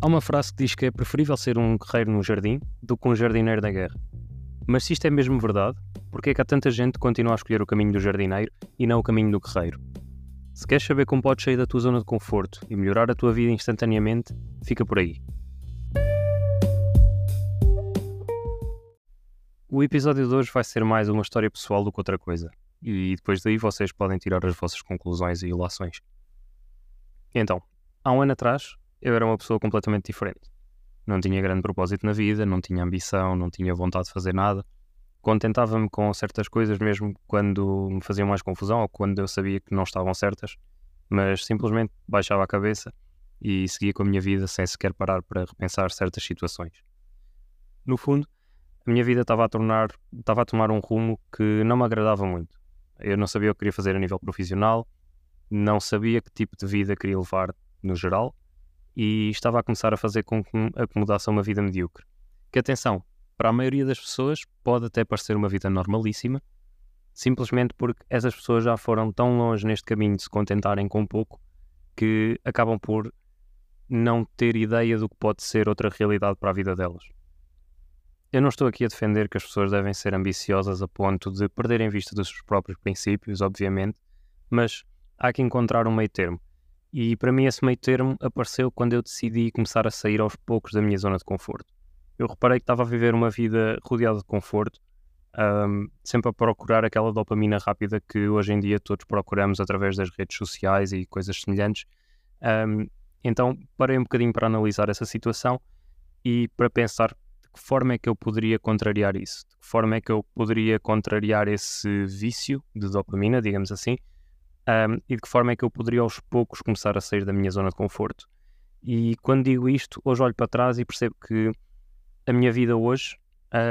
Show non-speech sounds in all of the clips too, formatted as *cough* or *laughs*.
Há uma frase que diz que é preferível ser um guerreiro no jardim do que um jardineiro na guerra. Mas se isto é mesmo verdade, porque é que há tanta gente que continua a escolher o caminho do jardineiro e não o caminho do guerreiro? Se queres saber como podes sair da tua zona de conforto e melhorar a tua vida instantaneamente, fica por aí. O episódio de hoje vai ser mais uma história pessoal do que outra coisa, e depois daí vocês podem tirar as vossas conclusões e ilações. Então, há um ano atrás, eu era uma pessoa completamente diferente. Não tinha grande propósito na vida, não tinha ambição, não tinha vontade de fazer nada. Contentava-me com certas coisas mesmo quando me faziam mais confusão ou quando eu sabia que não estavam certas, mas simplesmente baixava a cabeça e seguia com a minha vida sem sequer parar para repensar certas situações. No fundo, a minha vida estava a tornar, estava a tomar um rumo que não me agradava muito. Eu não sabia o que queria fazer a nível profissional, não sabia que tipo de vida queria levar no geral e estava a começar a fazer com que acomodasse a uma vida medíocre. Que atenção, para a maioria das pessoas pode até parecer uma vida normalíssima, simplesmente porque essas pessoas já foram tão longe neste caminho de se contentarem com pouco que acabam por não ter ideia do que pode ser outra realidade para a vida delas. Eu não estou aqui a defender que as pessoas devem ser ambiciosas a ponto de perderem vista dos seus próprios princípios, obviamente, mas há que encontrar um meio termo e para mim esse meio termo apareceu quando eu decidi começar a sair aos poucos da minha zona de conforto. Eu reparei que estava a viver uma vida rodeada de conforto, um, sempre a procurar aquela dopamina rápida que hoje em dia todos procuramos através das redes sociais e coisas semelhantes. Um, então parei um bocadinho para analisar essa situação e para pensar de que forma é que eu poderia contrariar isso, de que forma é que eu poderia contrariar esse vício de dopamina, digamos assim, um, e de que forma é que eu poderia aos poucos começar a sair da minha zona de conforto. E quando digo isto, hoje olho para trás e percebo que a minha vida hoje,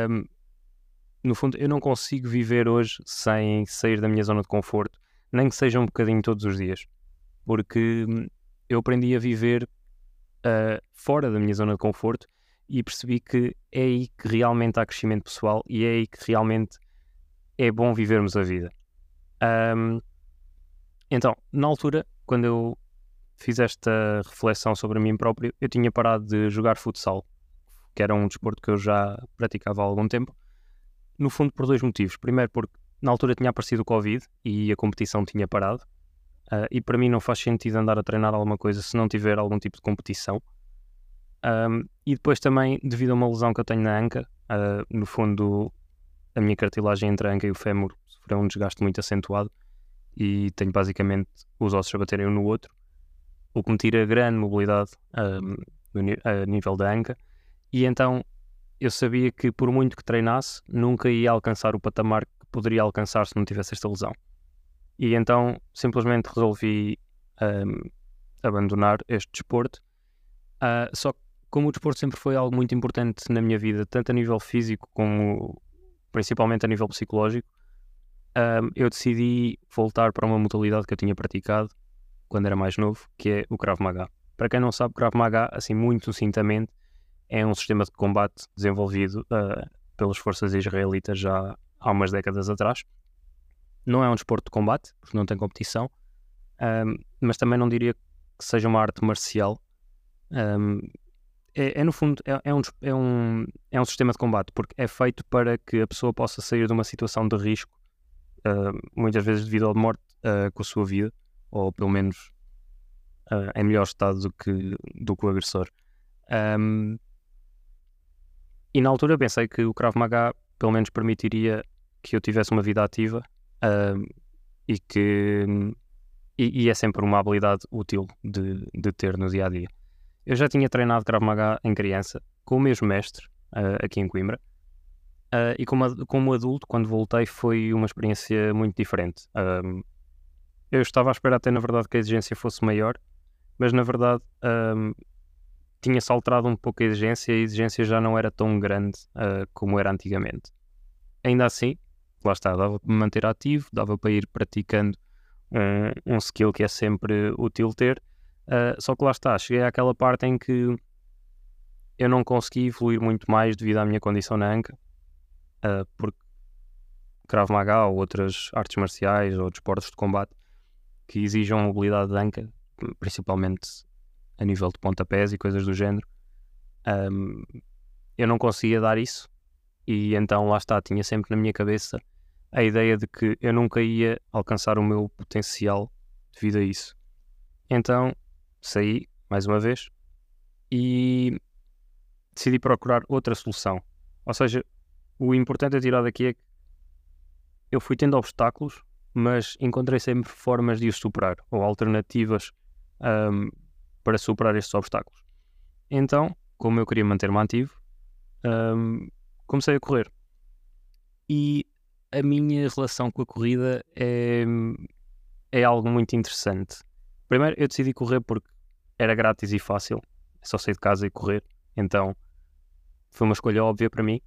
um, no fundo, eu não consigo viver hoje sem sair da minha zona de conforto, nem que seja um bocadinho todos os dias, porque hum, eu aprendi a viver uh, fora da minha zona de conforto e percebi que é aí que realmente há crescimento pessoal e é aí que realmente é bom vivermos a vida. Um, então, na altura, quando eu fiz esta reflexão sobre mim próprio, eu tinha parado de jogar futsal, que era um desporto que eu já praticava há algum tempo. No fundo, por dois motivos. Primeiro, porque na altura tinha aparecido o Covid e a competição tinha parado. Uh, e para mim não faz sentido andar a treinar alguma coisa se não tiver algum tipo de competição. Um, e depois também, devido a uma lesão que eu tenho na anca, uh, no fundo, a minha cartilagem entre a anca e o fémur sofreu um desgaste muito acentuado e tenho basicamente os ossos a baterem um no outro, o que me tira grande mobilidade um, a nível da anca. E então eu sabia que, por muito que treinasse, nunca ia alcançar o patamar que poderia alcançar se não tivesse esta lesão. E então simplesmente resolvi um, abandonar este desporto. Uh, só que, como o desporto sempre foi algo muito importante na minha vida, tanto a nível físico como principalmente a nível psicológico, um, eu decidi voltar para uma modalidade que eu tinha praticado quando era mais novo, que é o Krav Maga. Para quem não sabe, Krav Maga, assim muito sucintamente, é um sistema de combate desenvolvido uh, pelas forças israelitas já há umas décadas atrás. Não é um desporto de combate, porque não tem competição, um, mas também não diria que seja uma arte marcial. Um, é, é, no fundo é, é, um, é, um, é um sistema de combate, porque é feito para que a pessoa possa sair de uma situação de risco uh, muitas vezes devido à morte uh, com a sua vida, ou pelo menos uh, em melhor estado do que, do que o agressor. Um, e na altura pensei que o Krav Maga pelo menos permitiria que eu tivesse uma vida ativa e que e, e, é sempre uma habilidade útil de, de, ter no dia a dia. Eu já tinha treinado Krav Maga em criança com o mesmo mestre aqui em Coimbra Uh, e como, como adulto, quando voltei, foi uma experiência muito diferente. Eu estava à espera até, na verdade, que a exigência fosse maior, mas na verdade tinha-se alterado um pouco a exigência e a exigência já não era tão grande uh, como era antigamente. Ainda assim, lá está, dava para me manter ativo, dava para ir praticando um, um skill que é sempre útil ter, uh, só que lá está, cheguei àquela parte em que eu não consegui evoluir muito mais devido à minha condição na anca uh, porque Krav Maga ou outras artes marciais ou desportos de combate que exijam mobilidade de anca, principalmente a nível de pontapés e coisas do género, Um, eu não conseguia dar isso e então lá está, tinha sempre na minha cabeça a ideia de que eu nunca ia alcançar o meu potencial devido a isso. Então saí mais uma vez e decidi procurar outra solução. Ou seja, o importante a tirar daqui é que eu fui tendo obstáculos, mas encontrei sempre formas de os superar ou alternativas um, para superar estes obstáculos. Então, como eu queria manter-me ativo, um, comecei a correr. E a minha relação com a corrida é, é algo muito interessante. Primeiro, eu decidi correr porque era grátis e fácil, só sair de casa e correr, então foi uma escolha óbvia para mim.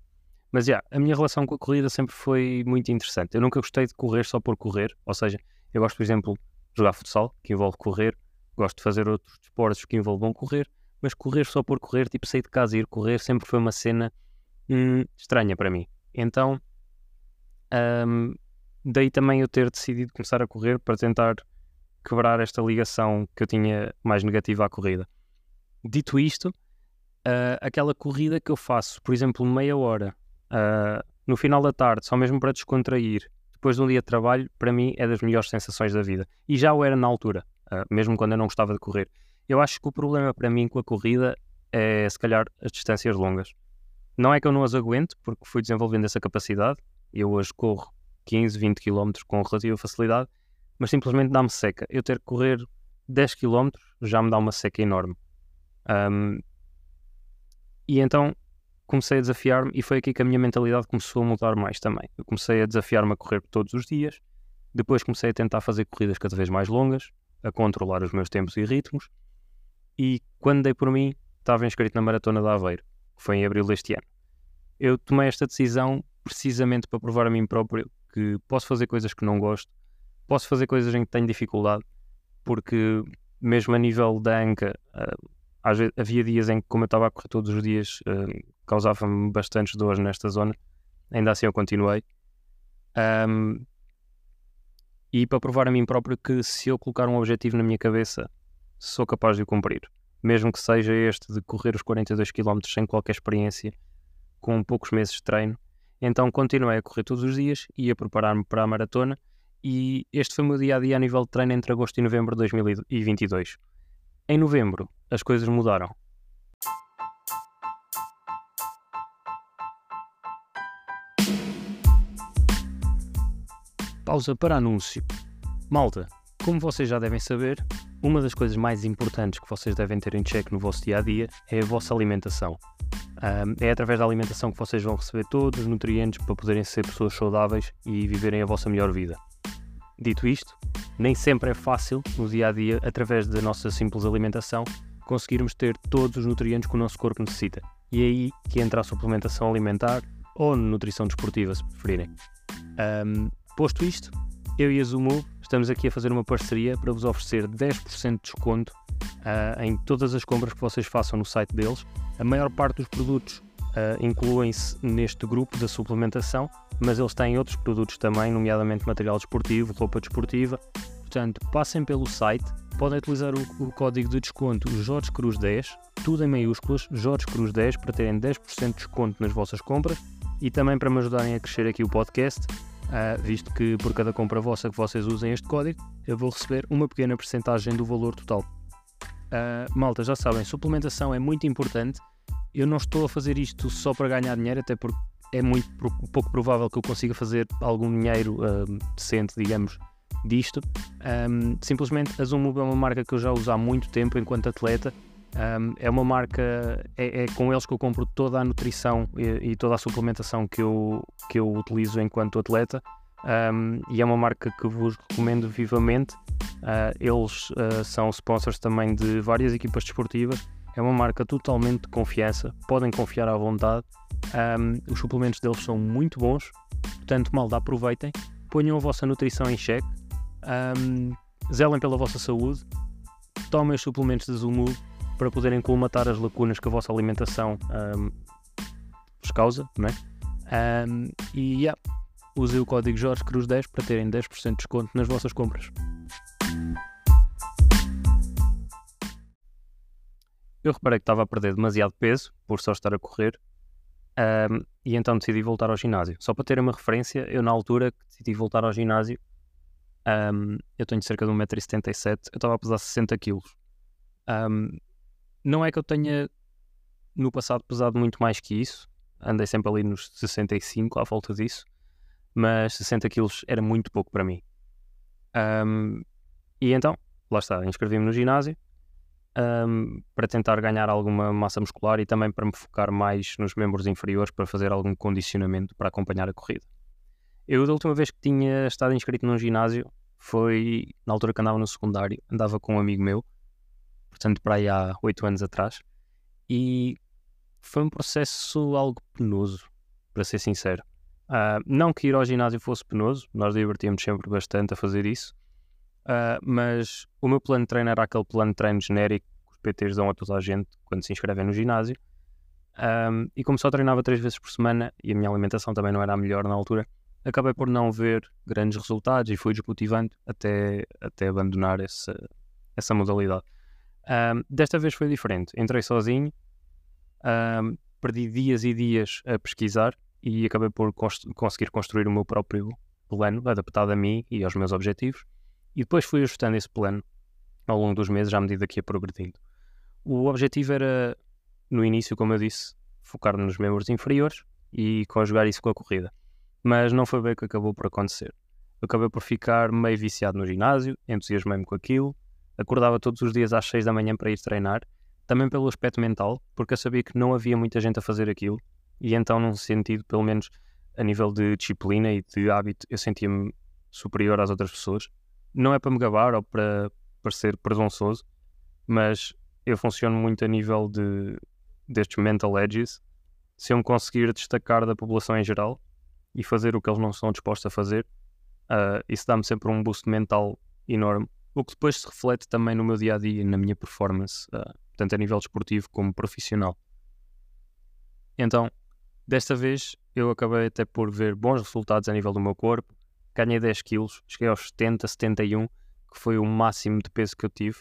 Mas yeah, a minha relação com a corrida sempre foi muito interessante. Eu nunca gostei de correr só por correr, ou seja, eu gosto, por exemplo, de jogar futsal, que envolve correr, gosto de fazer outros esportes que envolvam correr, mas correr só por correr, tipo sair de casa e ir correr, sempre foi uma cena hum, estranha para mim. Então, hum, daí também eu ter decidido começar a correr para tentar quebrar esta ligação que eu tinha mais negativa à corrida. Dito isto, uh, aquela corrida que eu faço, por exemplo, meia hora uh, no final da tarde, só mesmo para descontrair, depois de um dia de trabalho, para mim é das melhores sensações da vida. E já o era na altura, uh, mesmo quando eu não gostava de correr. Eu acho que o problema para mim com a corrida é, se calhar, as distâncias longas. Não é que eu não as aguento, porque fui desenvolvendo essa capacidade. Eu hoje corro 15, 20 km com relativa facilidade, mas simplesmente dá-me seca. Eu ter que correr 10 km já me dá uma seca enorme. Um, e então comecei a desafiar-me e foi aqui que a minha mentalidade começou a mudar mais também. Eu comecei a desafiar-me a correr todos os dias, depois comecei a tentar fazer corridas cada vez mais longas, a controlar os meus tempos e ritmos, e quando dei por mim, estava inscrito na Maratona de Aveiro, que foi em abril deste ano. Eu tomei esta decisão precisamente para provar a mim próprio que posso fazer coisas que não gosto, posso fazer coisas em que tenho dificuldade, porque mesmo a nível da anca, uh, havia dias em que, como eu estava a correr todos os dias, uh, causava-me bastantes dores nesta zona. Ainda assim eu continuei. Um, e para provar a mim próprio que se eu colocar um objetivo na minha cabeça, sou capaz de o cumprir. Mesmo que seja este de correr os 42 km sem qualquer experiência, com poucos meses de treino. Então continuei a correr todos os dias e a preparar-me para a maratona. E este foi o meu dia a dia a nível de treino entre agosto e novembro de 2022. Em novembro, as coisas mudaram. Pausa para anúncio. Malta, como vocês já devem saber, uma das coisas mais importantes que vocês devem ter em check no vosso dia a dia é a vossa alimentação. Um, é através da alimentação que vocês vão receber todos os nutrientes para poderem ser pessoas saudáveis e viverem a vossa melhor vida. Dito isto, nem sempre é fácil no dia a dia, através da nossa simples alimentação, conseguirmos ter todos os nutrientes que o nosso corpo necessita. E é aí que entra a suplementação alimentar ou nutrição desportiva, se preferirem. Um, Posto isto, eu e a Zumu estamos aqui a fazer uma parceria para vos oferecer 10% de desconto uh, em todas as compras que vocês façam no site deles. A maior parte dos produtos uh, incluem-se neste grupo da suplementação, mas eles têm outros produtos também, nomeadamente material desportivo, roupa desportiva. Portanto, passem pelo site, podem utilizar o, o código de desconto Jorge Cruz 10, tudo em maiúsculas, Jorge Cruz 10, para terem 10% de desconto nas vossas compras e também para me ajudarem a crescer aqui o podcast uh, visto que por cada compra vossa que vocês usem este código, eu vou receber uma pequena porcentagem do valor total. Uh, malta, já sabem, suplementação é muito importante. Eu não estou a fazer isto só para ganhar dinheiro, até porque é muito pouco provável que eu consiga fazer algum dinheiro uh, decente, digamos, disto. Um, simplesmente a Zoom é uma marca que eu já uso há muito tempo enquanto atleta um, é uma marca, é, é, com eles que eu compro toda a nutrição e, e, toda a suplementação que eu, que eu utilizo enquanto atleta. Um, e é uma marca que vos recomendo vivamente. Uh, eles uh, são sponsors também de várias equipas desportivas. É uma marca totalmente de confiança, podem confiar à vontade. Um, os suplementos deles são muito bons, portanto, malda, aproveitem, ponham a vossa nutrição em xeque, zelem pela vossa saúde, tomem os suplementos da Zumu para poderem colmatar as lacunas que a vossa alimentação um, vos causa, não é? Um, e yeah, usem o código Jorge Cruz 10 para terem 10% de desconto nas vossas compras. eu reparei que estava a perder demasiado peso por só estar a correr um, e então decidi voltar ao ginásio. Só para ter uma referência, eu na altura que decidi voltar ao ginásio, um, eu tenho cerca de 1,77m, eu estava a pesar 60kg. Um, não é que eu tenha no passado pesado muito mais que isso, andei sempre ali nos 65 à volta disso, mas 60 quilos era muito pouco para mim. Um, e então, lá está, inscrevi-me no ginásio um, para tentar ganhar alguma massa muscular e também para me focar mais nos membros inferiores para fazer algum condicionamento para acompanhar a corrida. Eu, da última vez que tinha estado inscrito num ginásio, foi na altura que andava no secundário, andava com um amigo meu, portanto, para aí há 8 anos atrás, e foi um processo algo penoso, para ser sincero. Uh, não que ir ao ginásio fosse penoso, nós divertíamos sempre bastante a fazer isso, uh, mas o meu plano de treino era aquele plano de treino genérico que os PTs dão a toda a gente quando se inscrevem no ginásio. Um, e como só treinava três vezes por semana e a minha alimentação também não era a melhor na altura, acabei por não ver grandes resultados e fui desmotivando até, até abandonar essa, essa modalidade. Um, desta vez foi diferente. Entrei sozinho, um, perdi dias e dias a pesquisar e acabei por conseguir construir o meu próprio plano adaptado a mim e aos meus objetivos. E depois fui ajustando esse plano ao longo dos meses, à medida que ia progredindo. O objetivo era, no início, como eu disse, focar nos membros inferiores e conjugar isso com a corrida. Mas não foi bem o que acabou por acontecer. Eu acabei por ficar meio viciado no ginásio, entusiasmei-me com aquilo, acordava todos os dias às 6 da manhã para ir treinar, também pelo aspecto mental, porque eu sabia que não havia muita gente a fazer aquilo e então, num sentido, pelo menos a nível de disciplina e de hábito, eu sentia-me superior às outras pessoas. Não é para me gabar ou para parecer presunçoso, mas eu funciono muito a nível de, destes mental edges. Se eu me conseguir destacar da população em geral e fazer o que eles não estão dispostos a fazer, uh, isso dá-me sempre um boost mental enorme. O que depois se reflete também no meu dia a dia, na minha performance, uh, tanto a nível desportivo como profissional. Então, Desta vez eu acabei até por ver bons resultados a nível do meu corpo. Ganhei 10 quilos, cheguei aos 70, 71, que foi o máximo de peso que eu tive.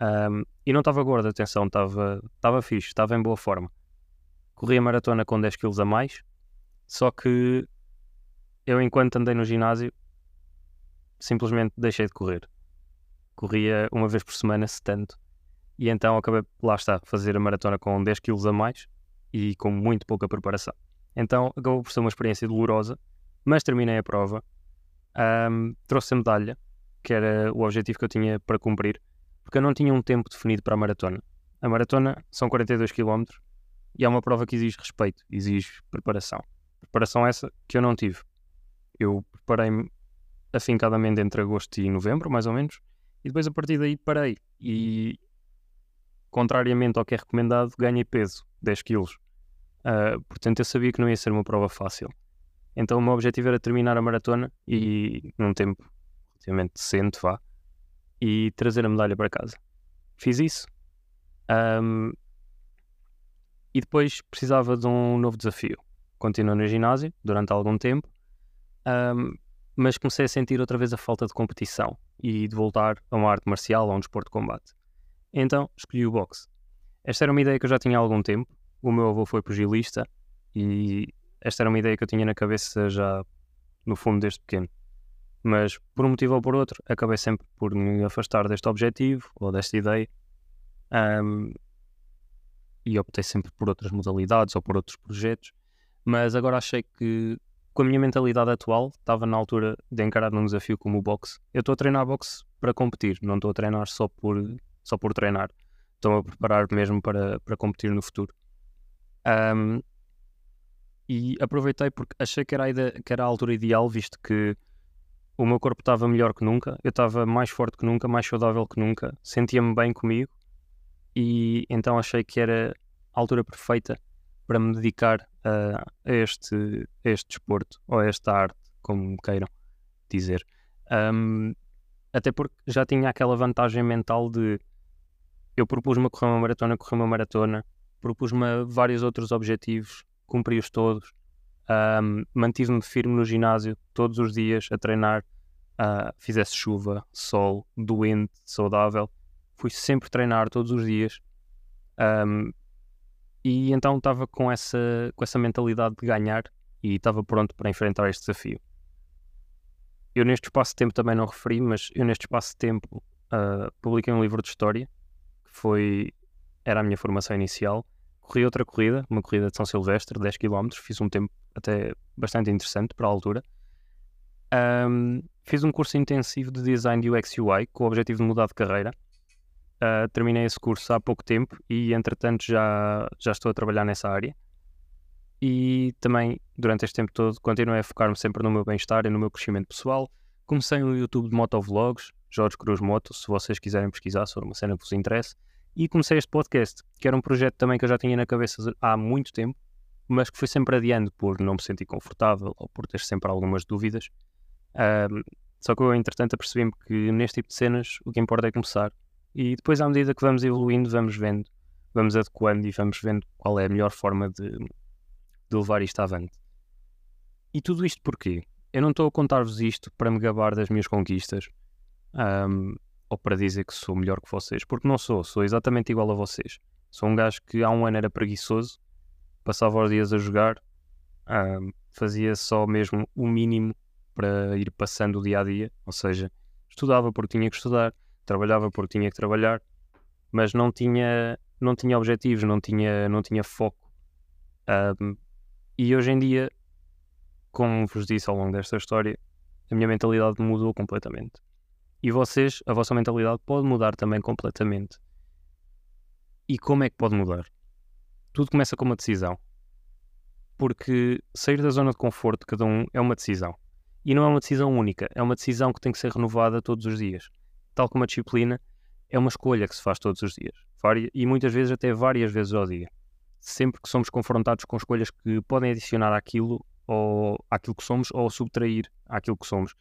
Um, e não estava gordo, atenção, estava, estava fixe, estava em boa forma. Corri a maratona com 10 quilos a mais, só que eu, enquanto andei no ginásio, simplesmente deixei de correr. Corria uma vez por semana, se tanto. E então acabei, lá está, fazer a maratona com 10 quilos a mais e com muito pouca preparação. Então acabou por ser uma experiência dolorosa, mas terminei a prova. Um, trouxe a medalha, que era o objetivo que eu tinha para cumprir, porque eu não tinha um tempo definido para a maratona. A maratona são 42 km e é uma prova que exige respeito, exige preparação. Preparação essa que eu não tive. Eu preparei-me afincadamente entre agosto e novembro, mais ou menos, e depois a partir daí parei. E, contrariamente ao que é recomendado, ganhei peso, 10 quilos. Uh, portanto, eu sabia que não ia ser uma prova fácil. Então, o meu objetivo era terminar a maratona e num tempo relativamente decente, vá, e trazer a medalha para casa. Fiz isso. Um, e depois precisava de um novo desafio. Continuei no ginásio durante algum tempo, um, mas comecei a sentir outra vez a falta de competição e de voltar a uma arte marcial, a um desporto de combate. Então escolhi o boxe. Esta era uma ideia que eu já tinha há algum tempo, o meu avô foi pugilista e esta era uma ideia que eu tinha na cabeça já no fundo desde pequeno. Mas por um motivo ou por outro, acabei sempre por me afastar deste objetivo ou desta ideia um, e optei sempre por outras modalidades ou por outros projetos. Mas agora achei que, com a minha mentalidade atual, estava na altura de encarar num desafio como o boxe. Eu estou a treinar boxe para competir, não estou a treinar só por, só por treinar. Estou a preparar mesmo para, para competir no futuro. Um, e aproveitei porque achei que era, que era a altura ideal, visto que o meu corpo estava melhor que nunca, eu estava mais forte que nunca, mais saudável que nunca, sentia-me bem comigo e então achei que era a altura perfeita para me dedicar a, este, a este desporto ou a esta arte, como queiram dizer. Um, até porque já tinha aquela vantagem mental de eu propus-me a correr uma maratona, correr uma maratona, propus-me vários outros objetivos, cumpri-os todos, um, mantive-me firme no ginásio todos os dias a treinar, uh, fizesse chuva, sol, doente, saudável, fui sempre treinar todos os dias. Um, e então estava com essa, com essa mentalidade de ganhar e estava pronto para enfrentar este desafio. Eu neste espaço de tempo também não referi, mas eu neste espaço de tempo uh, publiquei um livro de história, que foi, era a minha formação inicial. Corri outra corrida, uma corrida de São Silvestre, 10 km, fiz um tempo até bastante interessante para a altura. Um, fiz um curso intensivo de design de UX UI com o objetivo de mudar de carreira. Uh, terminei esse curso há pouco tempo e, entretanto, já, já estou a trabalhar nessa área. E também, durante este tempo todo, continuei a focar-me sempre no meu bem-estar e no meu crescimento pessoal. Comecei um YouTube de motovlogs, Jorge Cruz Moto, se vocês quiserem pesquisar sobre uma cena que vos interesse. E comecei este podcast, que era um projeto também que eu já tinha na cabeça há muito tempo, mas que fui sempre adiando por não me sentir confortável ou por ter sempre algumas dúvidas. Um, só que eu, entretanto, apercebi-me que neste tipo de cenas o que importa é começar. E depois, à medida que vamos evoluindo, vamos vendo, vamos adequando e vamos vendo qual é a melhor forma de, de levar isto avante. E tudo isto porquê? Eu não estou a contar-vos isto para me gabar das minhas conquistas um, ou para dizer que sou melhor que vocês, porque não sou, sou exatamente igual a vocês. Sou um gajo que há um ano era preguiçoso, passava os dias a jogar, um, fazia só mesmo o mínimo para ir passando o dia a dia, ou seja, estudava porque tinha que estudar, trabalhava porque tinha que trabalhar, mas não tinha, não tinha objetivos, não tinha, não tinha foco. Um, e hoje em dia, como vos disse ao longo desta história, a minha mentalidade mudou completamente. E vocês, a vossa mentalidade pode mudar também completamente. E como é que pode mudar? Tudo começa com uma decisão. Porque sair da zona de conforto de cada um é uma decisão. E não é uma decisão única, é uma decisão que tem que ser renovada todos os dias. Tal como a disciplina, é uma escolha que se faz todos os dias. E muitas vezes até várias vezes ao dia. Sempre que somos confrontados com escolhas que podem adicionar àquilo, ou àquilo que somos, ou subtrair àquilo que somos.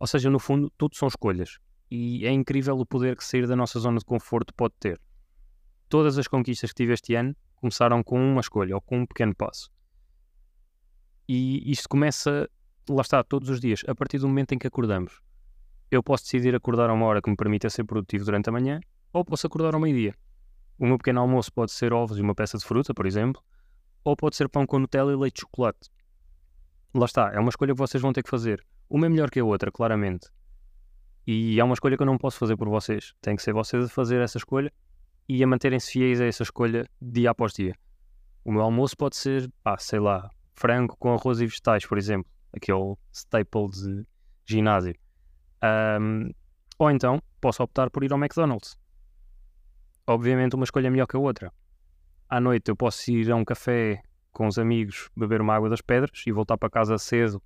Ou seja, no fundo, tudo são escolhas. E é incrível o poder que sair da nossa zona de conforto pode ter. Todas as conquistas que tive este ano começaram com uma escolha ou com um pequeno passo. E isto começa lá está, todos os dias, a partir do momento em que acordamos. Eu posso decidir acordar a uma hora que me permita ser produtivo durante a manhã, ou posso acordar ao meio-dia. O meu pequeno almoço pode ser ovos e uma peça de fruta, por exemplo, ou pode ser pão com Nutella e leite de chocolate. Lá está, é uma escolha que vocês vão ter que fazer. Uma é melhor que a outra, claramente. E é uma escolha que eu não posso fazer por vocês. Tem que ser vocês a fazer essa escolha e a manterem-se fiéis a essa escolha dia após dia. O meu almoço pode ser, ah, sei lá, frango com arroz e vegetais, por exemplo aquele staple de ginásio. Um, ou então posso optar por ir ao McDonald's. Obviamente uma escolha é melhor que a outra. À noite eu posso ir a um café com os amigos, beber uma água das pedras e voltar para casa cedo,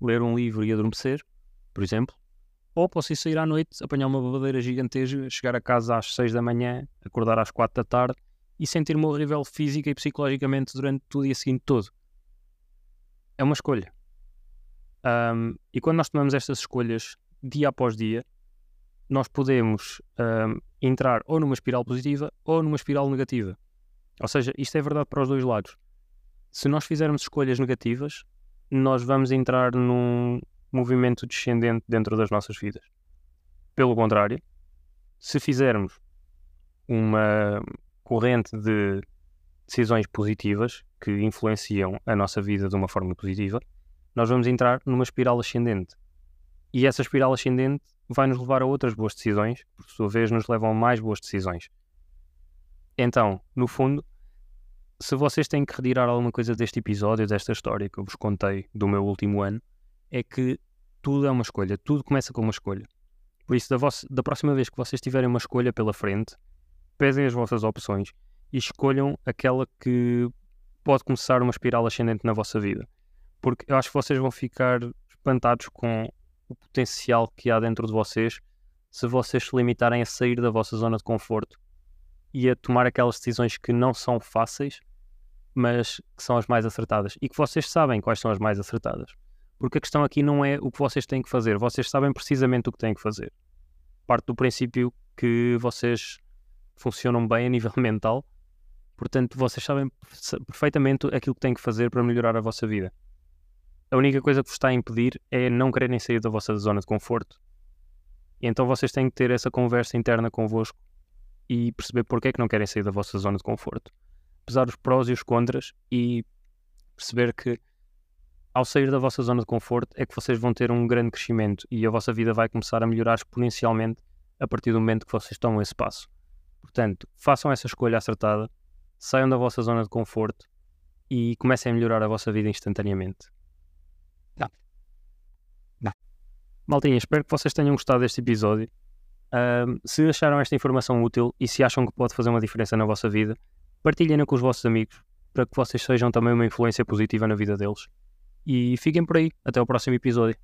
ler um livro e adormecer, por exemplo. Ou posso ir sair à noite, apanhar uma babadeira gigantesca, chegar a casa às 6 da manhã, acordar às 4 da tarde e sentir-me horrível física e psicologicamente durante o dia seguinte todo. É uma escolha. Um, e quando nós tomamos estas escolhas dia após dia, nós podemos um, entrar ou numa espiral positiva ou numa espiral negativa. Ou seja, isto é verdade para os dois lados. Se nós fizermos escolhas negativas, nós vamos entrar num movimento descendente dentro das nossas vidas. Pelo contrário, se fizermos uma corrente de decisões positivas que influenciam a nossa vida de uma forma positiva, nós vamos entrar numa espiral ascendente. E essa espiral ascendente vai nos levar a outras boas decisões, por sua vez, nos levam a mais boas decisões. Então, no fundo, se vocês têm que retirar alguma coisa deste episódio, desta história que eu vos contei do meu último ano, é que tudo é uma escolha, tudo começa com uma escolha. Por isso, da, vossa, da próxima vez que vocês tiverem uma escolha pela frente, pesem as vossas opções e escolham aquela que pode começar uma espiral ascendente na vossa vida porque eu acho que vocês vão ficar espantados com o potencial que há dentro de vocês se vocês se limitarem a sair da vossa zona de conforto e a tomar aquelas decisões que não são fáceis, mas que são as mais acertadas e que vocês sabem quais são as mais acertadas. Porque a questão aqui não é o que vocês têm que fazer, vocês sabem precisamente o que têm que fazer. Parte do princípio que vocês funcionam bem a nível *laughs* mental, portanto, vocês sabem perfeitamente aquilo que têm que fazer para melhorar a vossa vida a única coisa que vos está a impedir é não quererem sair da vossa zona de conforto. E então vocês têm que ter essa conversa interna convosco e perceber porque é que não querem sair da vossa zona de conforto. Pesar os prós e os contras e perceber que ao sair da vossa zona de conforto é que vocês vão ter um grande crescimento e a vossa vida vai começar a melhorar exponencialmente a partir do momento que vocês tomam esse passo. Portanto, façam essa escolha acertada, saiam da vossa zona de conforto e comecem a melhorar a vossa vida instantaneamente. Não. Não. Maltinha, espero que vocês tenham gostado deste episódio. Se acharam esta informação útil e se acham que pode fazer uma diferença na vossa vida, partilhem-na com os vossos amigos para que vocês sejam também uma influência positiva na vida deles. E fiquem por aí. Até o próximo episódio.